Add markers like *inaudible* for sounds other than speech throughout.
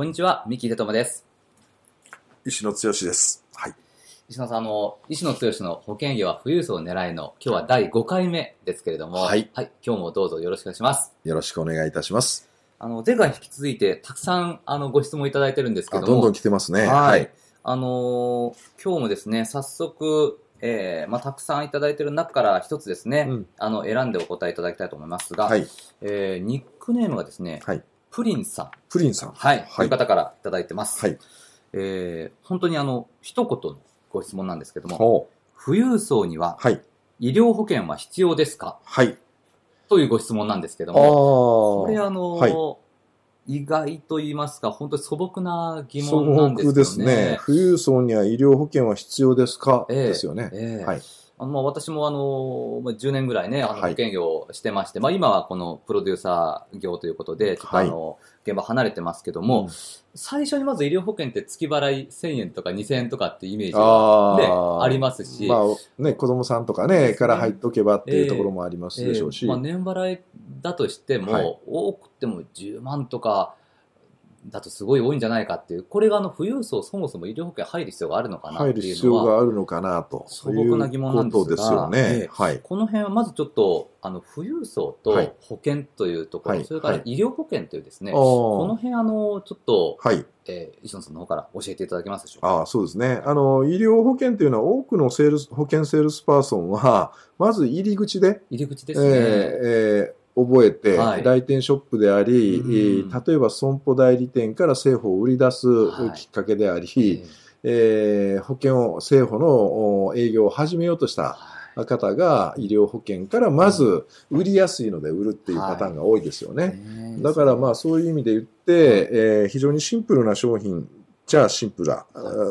こんにちは、三木秀友です。石野剛です。はい。石野さん、あの、石野剛の保険業は富裕層を狙いの、今日は第5回目ですけれども、はい今日もどうぞよろしくお願いします。よろしくお願いいたします。あの、前回に引き続いて、たくさん、あの、ご質問いただいてるんですけあ、ども、どんどん来てますね。はい。あのー今日もですね、早速、えー、まあ、たくさんいただいてる中から一つですね、うんあの、選んでお答えいただきたいと思いますが、はい。えー、ニックネームがですね、はい。プリンさん、プリンさん。はい、とはいいう方からいただいてます。はい。えー、本当にあの、一言のご質問なんですけども。富裕層にははい。医療保険は必要ですか？はい。というご質問なんですけど。も、これあの、はい意外と言いますか、本当に素朴な疑素問なんですよね。朴ですね。富裕層には医療保険は必要ですか、ええですよね。ええはい。あのまあ私もあの、まあ、10年ぐらいね、あの保はい。険業をしてまして、まあ今はこのプロデューサー業ということで、ちょっとあの、現場離れてますけども、うん。最初にまず医療保険って月払い1000円とか2000円とかってイメージがあね、あ。ありますし、まあ、ね、子供さんとかね、から入っとけばっていうところもありますでしょうし。えーまあ、年払いだとしても、はい。多くても10万とかだとすごい多いんじゃないかっていう、これがあの富裕層、そもそも医療保険入る必要があるのかなって入る必いうのは、要があるのかなと。素朴な疑問なんですがね。はい。この辺はまずちょっと、あの富裕層とはい保険というところ、はいそれからはい医療保険というですね、あこのあ。辺あの、ちょっと、はい。えー石野さんの方から教えていただけますでしょうか？ああそうですねあの。医療保険というのは多くのセールス保険セールスパーソンは、まず入り口で、入り口ですね。えーえー覚えて、はい。来店ショップであり、うん。えー例えば損保代理店から生保を売り出すはい。きっかけであり、ええ。ー保険を、政府のお営業を始めようとしーたは方が医療保険からまず売りやすいので売るっていうパターンが多いですよいね。ねだからまあそういう意味で言って、えー非常にシンプルな商品じゃあシンプル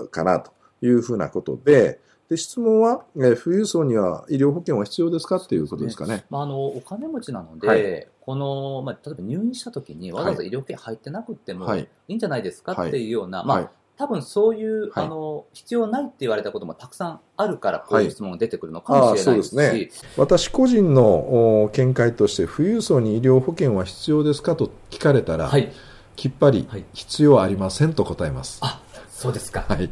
かなというふうなことで、で質問は、えー富裕層には医療保険は必要ですかっていうことですかね。まあ、あのお金持ちなので、はい。この、まあ、例えば入院した時にわざわざ医療保険入ってなくてもはい。いいんじゃないですかはい。っていうような、まあはい。多分そういう、はい。あの必要ないって言われたこともたくさんあるからこういう質問が出てくるのかはいもしれないですし、ああそうです私個人のお見解として、富裕層に医療保険は必要ですかと聞かれたら、はい、きっぱりはい。必要ありませんと答えます。あそうですか、はい。なる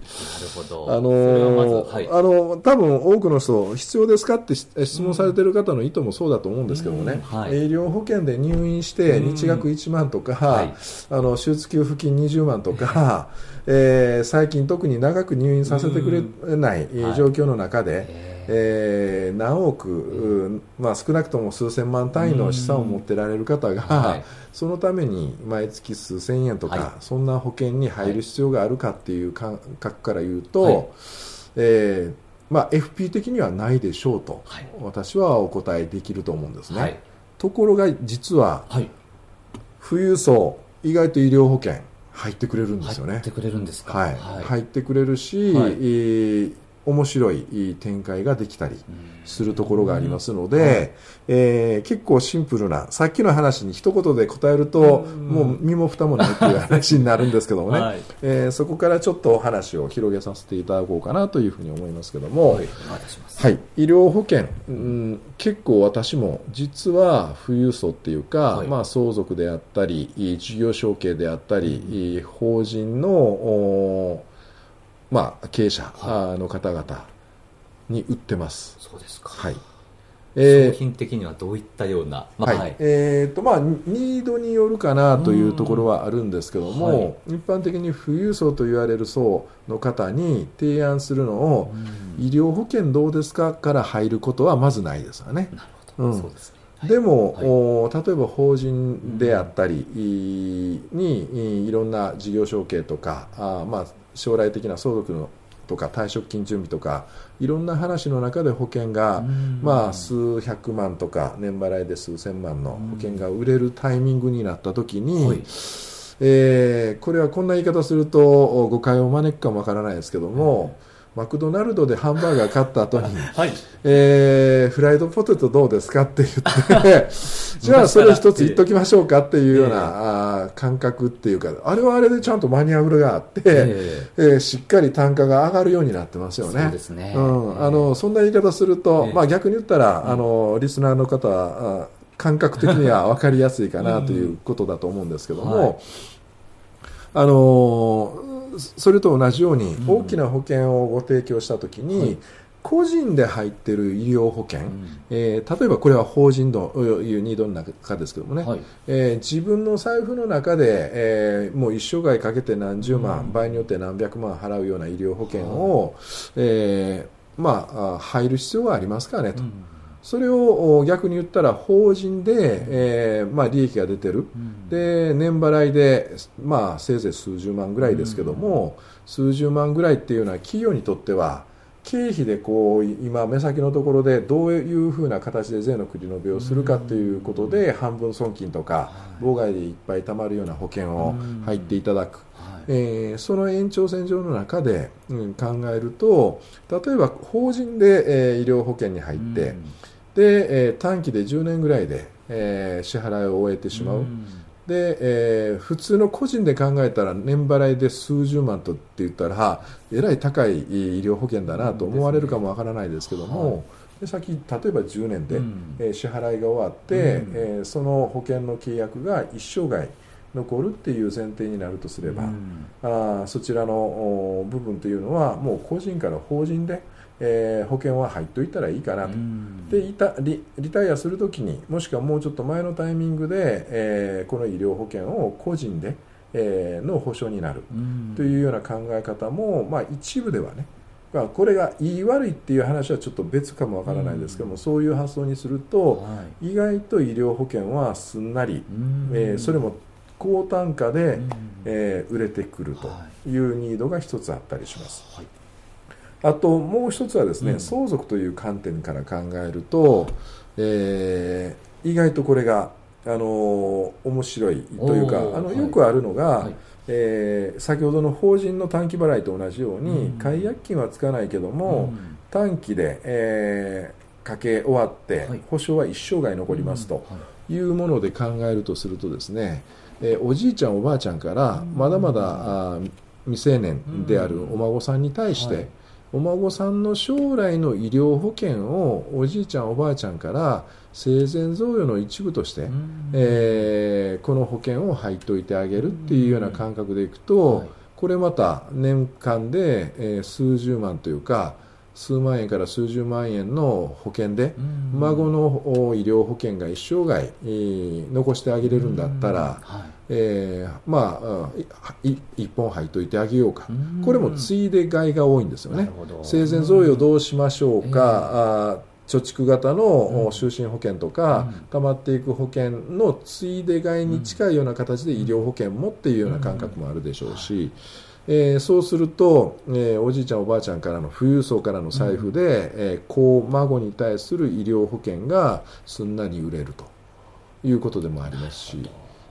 ほど、あのーはい、あの多分多くの人、必要ですかってし質問されてる方の意図もそうだと思うんですけどもね、うん。はい。医療保険で入院してうん。日額1万とか、はい。あの手術給付金20万とか、えー最近特に長く入院させてくれない状況の中で、えーえー何億、うん。まあ、少なくとも数千万単位の資産を持ってられる方が、はい。そのために毎月数千円とか、はい。そんな保険に入る必要があるかっていう感覚から言うと、はい。えーまあ、FP 的にはないでしょうと、はい。私はお答えできると思うんですね。はい。ところが実ははい。富裕層意外と医療保険入ってくれるんですよね。入って。くれるんですか、はい。入ってくれるし、はい。えー面白い展開ができたりうんするところがありますので、えー結構シンプルな、さっきの話に一言で答えると、うん。もう身も蓋もないっていう話になるんですけどもね、はい。えーそこからちょっとお話を広げさせていただこうかなというふうに思いますけども、ははいい、お願い。医療保険、うん、結構私も実は富裕層っていうか、はい。まあ、相続であったり、事業承継であったり、法人の、おまあ、経営者はの方々に売ってます。そうですか、はい。えー商品的にはどういったような、まあはい。えーとまあ、ニードによるかなというところはあるんですけども、はい。一般的に富裕層と言われる層の方に提案するのを、医療保険どうですかから入ることはまずないですよね。なるほど、うん。そうですね。はい。でも、はい。お例えば法人であったりいにいいろんな事業承継とかあー、まあ、将来的な相続のとか退職金準備とかいろんな話の中で保険が、うん。まあ、数百万とか年払いで数千万の保険が売れるタイミングになった時に、はい。えーこれはこんな言い方すると誤解を招くかもわからないですけども、マクドナルドでハンバーガー買った後に、*laughs* はい。えーフライドポテトどうですかって言って、*laughs* じゃあそれ一つ言っときましょうかっていうような、感覚っていうか、あれはあれでちゃんとマニュアルがあって、ええ。ーしっかり単価が上がるようになってますよね。そうですね。うん、あのそんな言い方すると、ええ。まあ、逆に言ったら、うん。あのリスナーの方はあ感覚的には分かりやすいかなということだと思うんですけども、はい。あのそれと同じようにうん。大きな保険をご提供したときに、はい個人で入っている医療保険、うん。えー例えばこれは法人というニードの中ですけどもね、はい。えー自分の財布の中で、えーもう一生涯かけて何十万、うん。場合によって何百万払うような医療保険を、えーまあ、あ入る必要がありますかねと、うん。それをお逆に言ったら法人で、えーまあ、利益が出てる、うん。で年払いで、まあ、せいぜい数十万ぐらいですけども、数十万ぐらいっていうのは企業にとっては経費でこう今目先のところでどういうふうな形で税の繰り延べをするかということで半分損金とか妨害でいっぱい貯まるような保険を入っていただく、はい。えーその延長線上の中で、うん考えると例えば法人で、えー医療保険に入って、うん。で、えー短期で10年ぐらいで、えー支払いを終えてしまう、んで、えー普通の個人で考えたら年払いで数十万とって言ったらえらい高い医療保険だなと思われるかもわからないですけども、で先例えば10年で、うん。えー支払いが終わって、うん。えーその保険の契約が一生涯残るっていう前提になるとすれば、うん。あーそちらのお部分というのはもう個人から法人で、えー保険は入っておいたらいいかなと。うん。でいたリリタイアするときにもしくはもうちょっと前のタイミングで、えーこの医療保険を個人で、えーの保証になる。うん。というような考え方も、まあ、一部ではね、まあ、これが言い悪いっていう話はちょっと別かもわからないですけども、うん。そういう発想にするとはい。意外と医療保険はすんなり、うん。えーそれも高単価で、うん。えー売れてくるとはいうニードが一つあったりします。はいあともう一つはですね、うん。相続という観点から考えると、えー意外とこれが、あのー面白いというかあのよくあるのが、はい。えー先ほどの法人の短期払いと同じように、うん。解約金はつかないけども、うん。短期で、えーかけ終わって、はい。保証は一生涯残りますとはい。いうもので考えるとするとですね、えーおじいちゃんおばあちゃんからうん。まだまだあー未成年であるお孫さんに対して、はいお孫さんの将来の医療保険をおじいちゃんおばあちゃんから生前贈与の一部として、うん。えーこの保険を入っておいてあげるっていうような感覚でいくと、はい。これまた年間で、えー数十万というか数万円から数十万円の保険で、うん。孫のお医療保険が一生涯、えー残してあげれるんだったら、はい。えーまあ一本入っといてあげようか、うん。これもついで買いが多いんですよね。生前贈与どうしましょううん。か、貯蓄型の就寝保険とか、うん。溜まっていく保険のついで買いに近いような形で医療保険もっていうような感覚もあるでしょうし、えーそうすると、えーおじいちゃんおばあちゃんからの富裕層からの財布で、えー子孫に対する医療保険がすんなり売れるということでもありますし、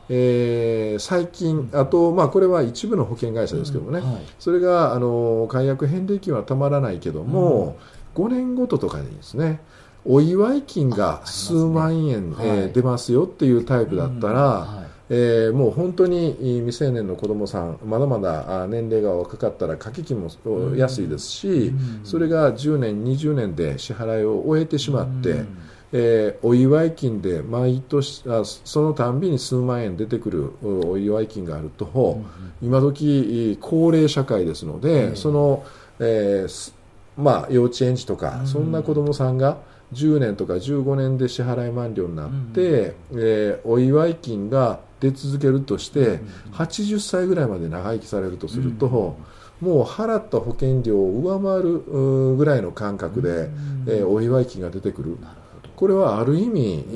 えー最近あと、まあ、これは一部の保険会社ですけどもね、はい。それがあの解約返礼金はたまらないけども、5年ごととかでいいですねお祝い金が数万円、ねはい。えー出ますよっていうタイプだったら、はいえーもう本当にえー未成年の子供さんまだまだあ年齢が若かったら掛け金も安いですし、うん。それが10年20年で支払いを終えてしまって、うん。えーお祝い金で毎年あそのたんびに数万円出てくるおお祝い金があると、今時高齢社会ですので、うん。その、えーすまあ、幼稚園児とか、うん。そんな子供さんが10年とか15年で支払い満了になって、えーお祝い金が出続けるとして、うん80歳ぐらいまで長生きされるとすると、もう払った保険料を上回るぐらいの感覚で、うんえーお祝い金が出てくる。なるほど。これはある意味、え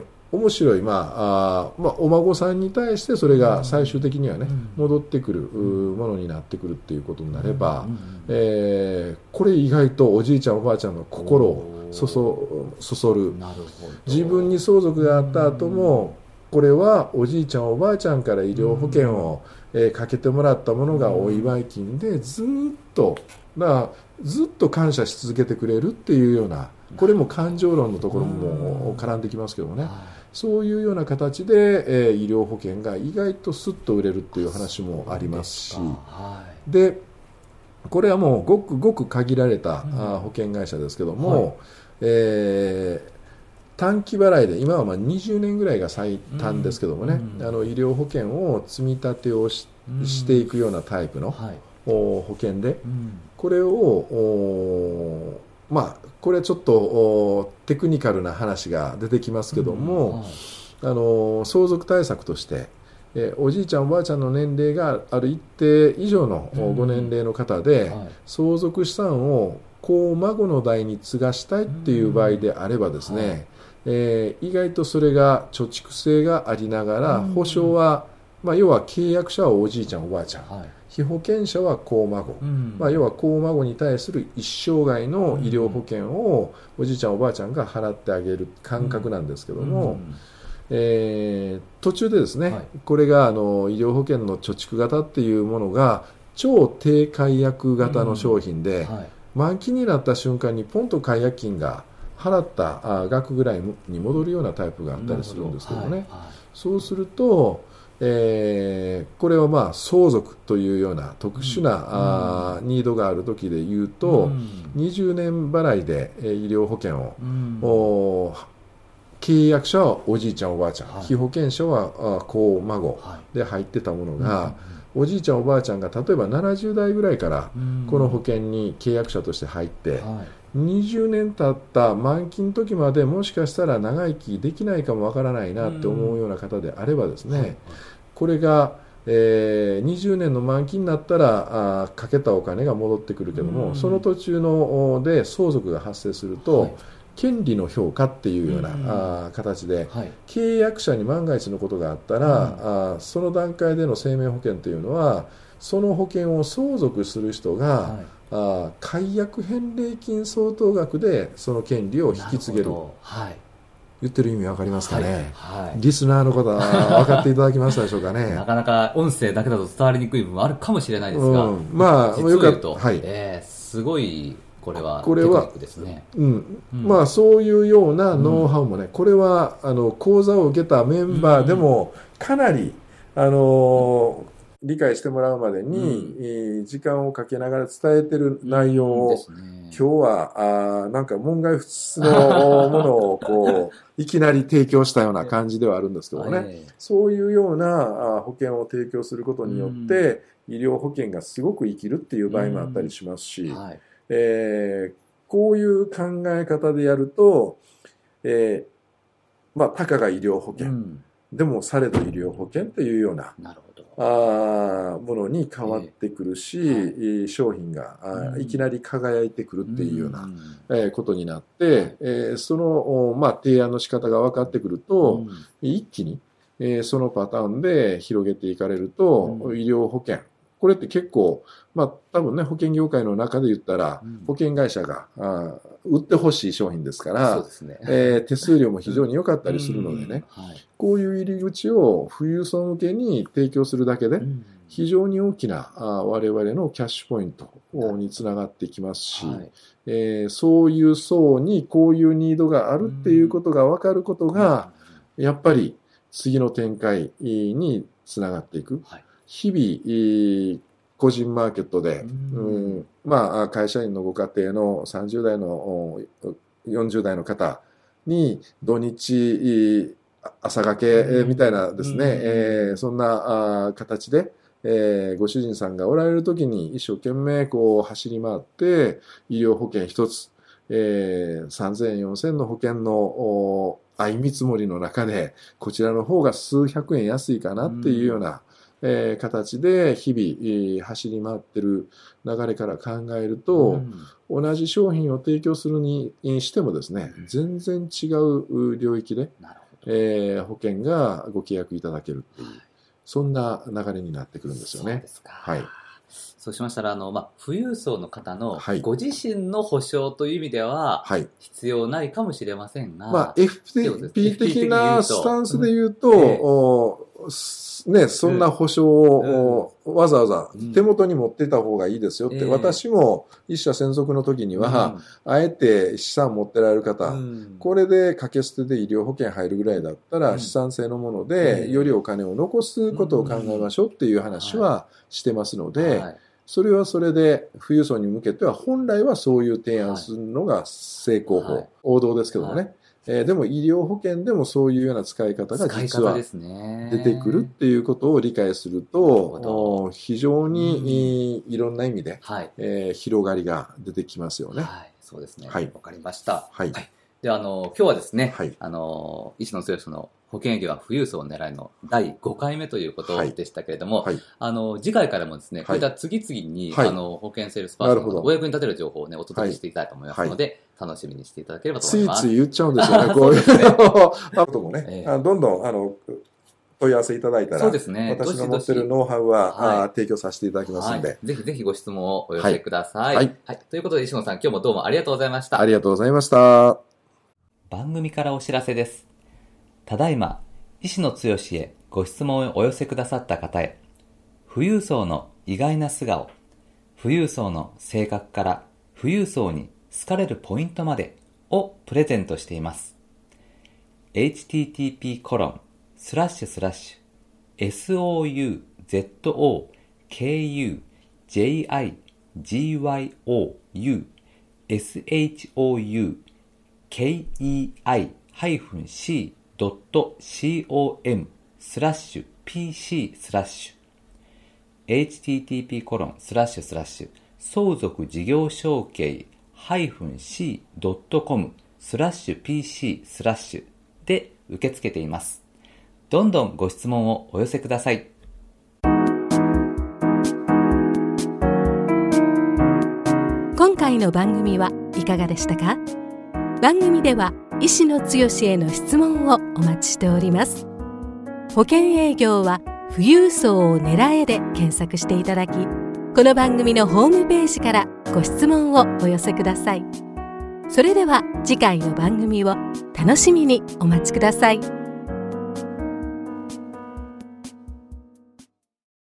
ー面白い、まああーまあ、お孫さんに対してそれが最終的にはね、うん。戻ってくるものになってくるっていうことになれば、うん。えーこれ意外とおじいちゃんおばあちゃんの心をそそそそる。なるほど。自分に相続があった後も、これはおじいちゃんおばあちゃんから医療保険を、えーかけてもらったものがお祝い金でずーっとだずっと感謝し続けてくれるっていうようなこれも感情論のところも絡んできますけどもね、はそういうような形で、えー医療保険が意外とスッと売れるっていう話もありますし。はでこれはもうごくごく限られた、保険会社ですけども、はい。えー短期払いで今はまあ20年ぐらいが最短ですけどもね、うん。あの医療保険を積み立てをしいしていくようなタイプの、はい。お保険でうん。これをおまあこれはちょっとおテクニカルな話が出てきますけども、はいあの相続対策として、えーおじいちゃんおばあちゃんの年齢がある一定以上のご年齢の方で、はい。相続資産を子孫の代に継がしたいっていう場合であればですね、うん。はいえー意外とそれが貯蓄性がありながら、うん。保証は、まあ、要は契約者はおじいちゃんおばあちゃん。はい被保険者は子孫、うん。まあ、要は子孫に対する一生涯の医療保険をおじいちゃんおばあちゃんが払ってあげる感覚なんですけども、うん。えー途中でですね、はい。これがあの医療保険の貯蓄型っていうものが超低解約型の商品で、はい。満期になった瞬間にポンと解約金が払ったあ額ぐらいに戻るようなタイプがあったりするんですけどね、はい。はい。そうすると、えーこれはまあ相続というような特殊な、うん。あーニードがある時で言うと、うん。20年払いで、えー医療保険をうん。お契約者はおじいちゃんおばあちゃん、はい。被保険者はあ子孫はい。で入ってたものが、おじいちゃんおばあちゃんが例えば70代ぐらいからうん。この保険に契約者として入って、はい20年経った満期の時までもしかしたら長生きできないかもわからないなって思うような方であればですね、はいこれが、えー20年の満期になったらあーかけたお金が戻ってくるけども、うん。その途中のおで相続が発生すると、はい。権利の評価っていうような、うん。あー形ではい。契約者に万が一のことがあったら、うん。あーその段階での生命保険というのはその保険を相続する人が、はいあー解約返礼金相当額でその権利を引き継げる。はい。言ってる意味わかりますかね、はい。はい。リスナーの方は分かっていただきましたでしょうかね。*laughs* なかなか音声だけだと伝わりにくい部分もあるかもしれないですが、うん。まあよかっ言うと、はい。えーすごいこれはこれはね。うん。うん。まあそういうようなノウハウもね、これはあの講座を受けたメンバーでもかなり、あのー理解してもらうまでに、うん。えー時間をかけながら伝えてる内容を、ですね。今日はあーなんか門外不出のものをこういきなり提供したような感じではあるんですけどね、はい。そういうようなあ保険を提供することによって、医療保険がすごく生きるっていう場合もあったりしますし、はい。えーこういう考え方でやると、えーまあ、たかが医療保険、うん。でもされど医療保険というようななるほど。あーものに変わってくるし、えー商品がうん。いきなり輝いてくるっていうような、ん。えーことになって、えーその、おまあ、提案の仕方が分かってくると、うん。一気に、えーそのパターンで広げていかれると、うん。医療保険。これって結構、まあ多分ね、保険業界の中で言ったら、うん。保険会社があー売ってほしい商品ですからそうで、すね。えー手数料も非常に良かったりするのでね、うん。はい。こういう入り口を富裕層向けに提供するだけでう、ん。非常に大きなあー我々のキャッシュポイントにつながってきますし、はい。えーそういう層にこういうニードがあるっていうことが分かることが、やっぱり次の展開につながっていく。はい日々、えー個人マーケットで、うん。うん。まあ、会社員のご家庭の30代のお40代の方に土日、えー朝がけみたいなですね、うん。えーそんな形で、えーご主人さんがおられる時に一生懸命こう走り回って医療保険一つ、えー3000円4000の保険のお相見積もりの中でこちらの方が数百円安いかなっていうような、えー形で日々、えー走り回ってる流れから考えると、うん。同じ商品を提供するにしてもですね全然違う領域で、なるほど。えー保険がご契約いただけるっていうそんな流れになってくるんですよね。はい。そうしましたら、あの、まあ、富裕層の方のはい。ご自身の保証という意味でははい。必要ないかもしれませんが、まあ、そうです FP 的なスタンスで言うと、う *laughs* んええ。おすね、そんな保証を、おわざわざ手元に持ってた方がいいですよって、ええ私も一社専属の時には、あえて資産持ってられる方、うん。これで掛け捨てで医療保険入るぐらいだったら、うん。資産性のものえで、えよりお金を残すことを考えましょうっていう話はしてますので、はい。それはそれで、富裕層に向けては、本来はそういう提案するのが正攻法、はい。王道ですけどもね、はえーでも医療保険でもそういうような使い方が実は方ですね。出てくるっていうことを理解すると、お非常うんにいいいろんな意味で、はい。えー広がりが出てきますよね。はい。そうですね。わ、はいかりました。はいで、あの、今日はですね、はいあの、石野剛の保険営業は富裕層を狙いの第5回目ということはい。でしたけれども、はい。あの、次回からもですね、こういった次々に、はい。あの、保険セールスパーソンのお役に立てる情報をね、お届けしていきたいと思いますので、楽しみにしていただければとつい思います。つい言っちゃうんですよね、*laughs* こういう。そうですね。あともね、ええ。あどんどんあの問い合わせいただいたら、そうですね。私の持ってるノウハウは、はい。あ提供させていただきますんで、はい、ぜひぜひご質問をお寄せください。はい。ということで、石野さん、今日もどうもありがとうございました。あ。りがとうございました。番組からお知らせです。ただいま、石野剛へご質問をお寄せくださった方へ、富裕層の意外な素顔、富裕層の性格から富裕層に好かれるポイントまでをプレゼントしています。http コロンスラッシュスラッシュ souzokugyoushoukei-c www.com スラッシュ pc スラッシュ http コロンスラッシュスラッシュ相続事業承継 -c.com スラッシュ pc スラッシュで受け付けています。どんどんご質問をお寄せください。今回の番組はいかがでしたか？番組では医師の強しへの質問をお待ちしております。保険営業は富裕層を狙えで検索していただきこの番組のホームページからご質問をお寄せください。それでは次回の番組を楽しみにお待ちください。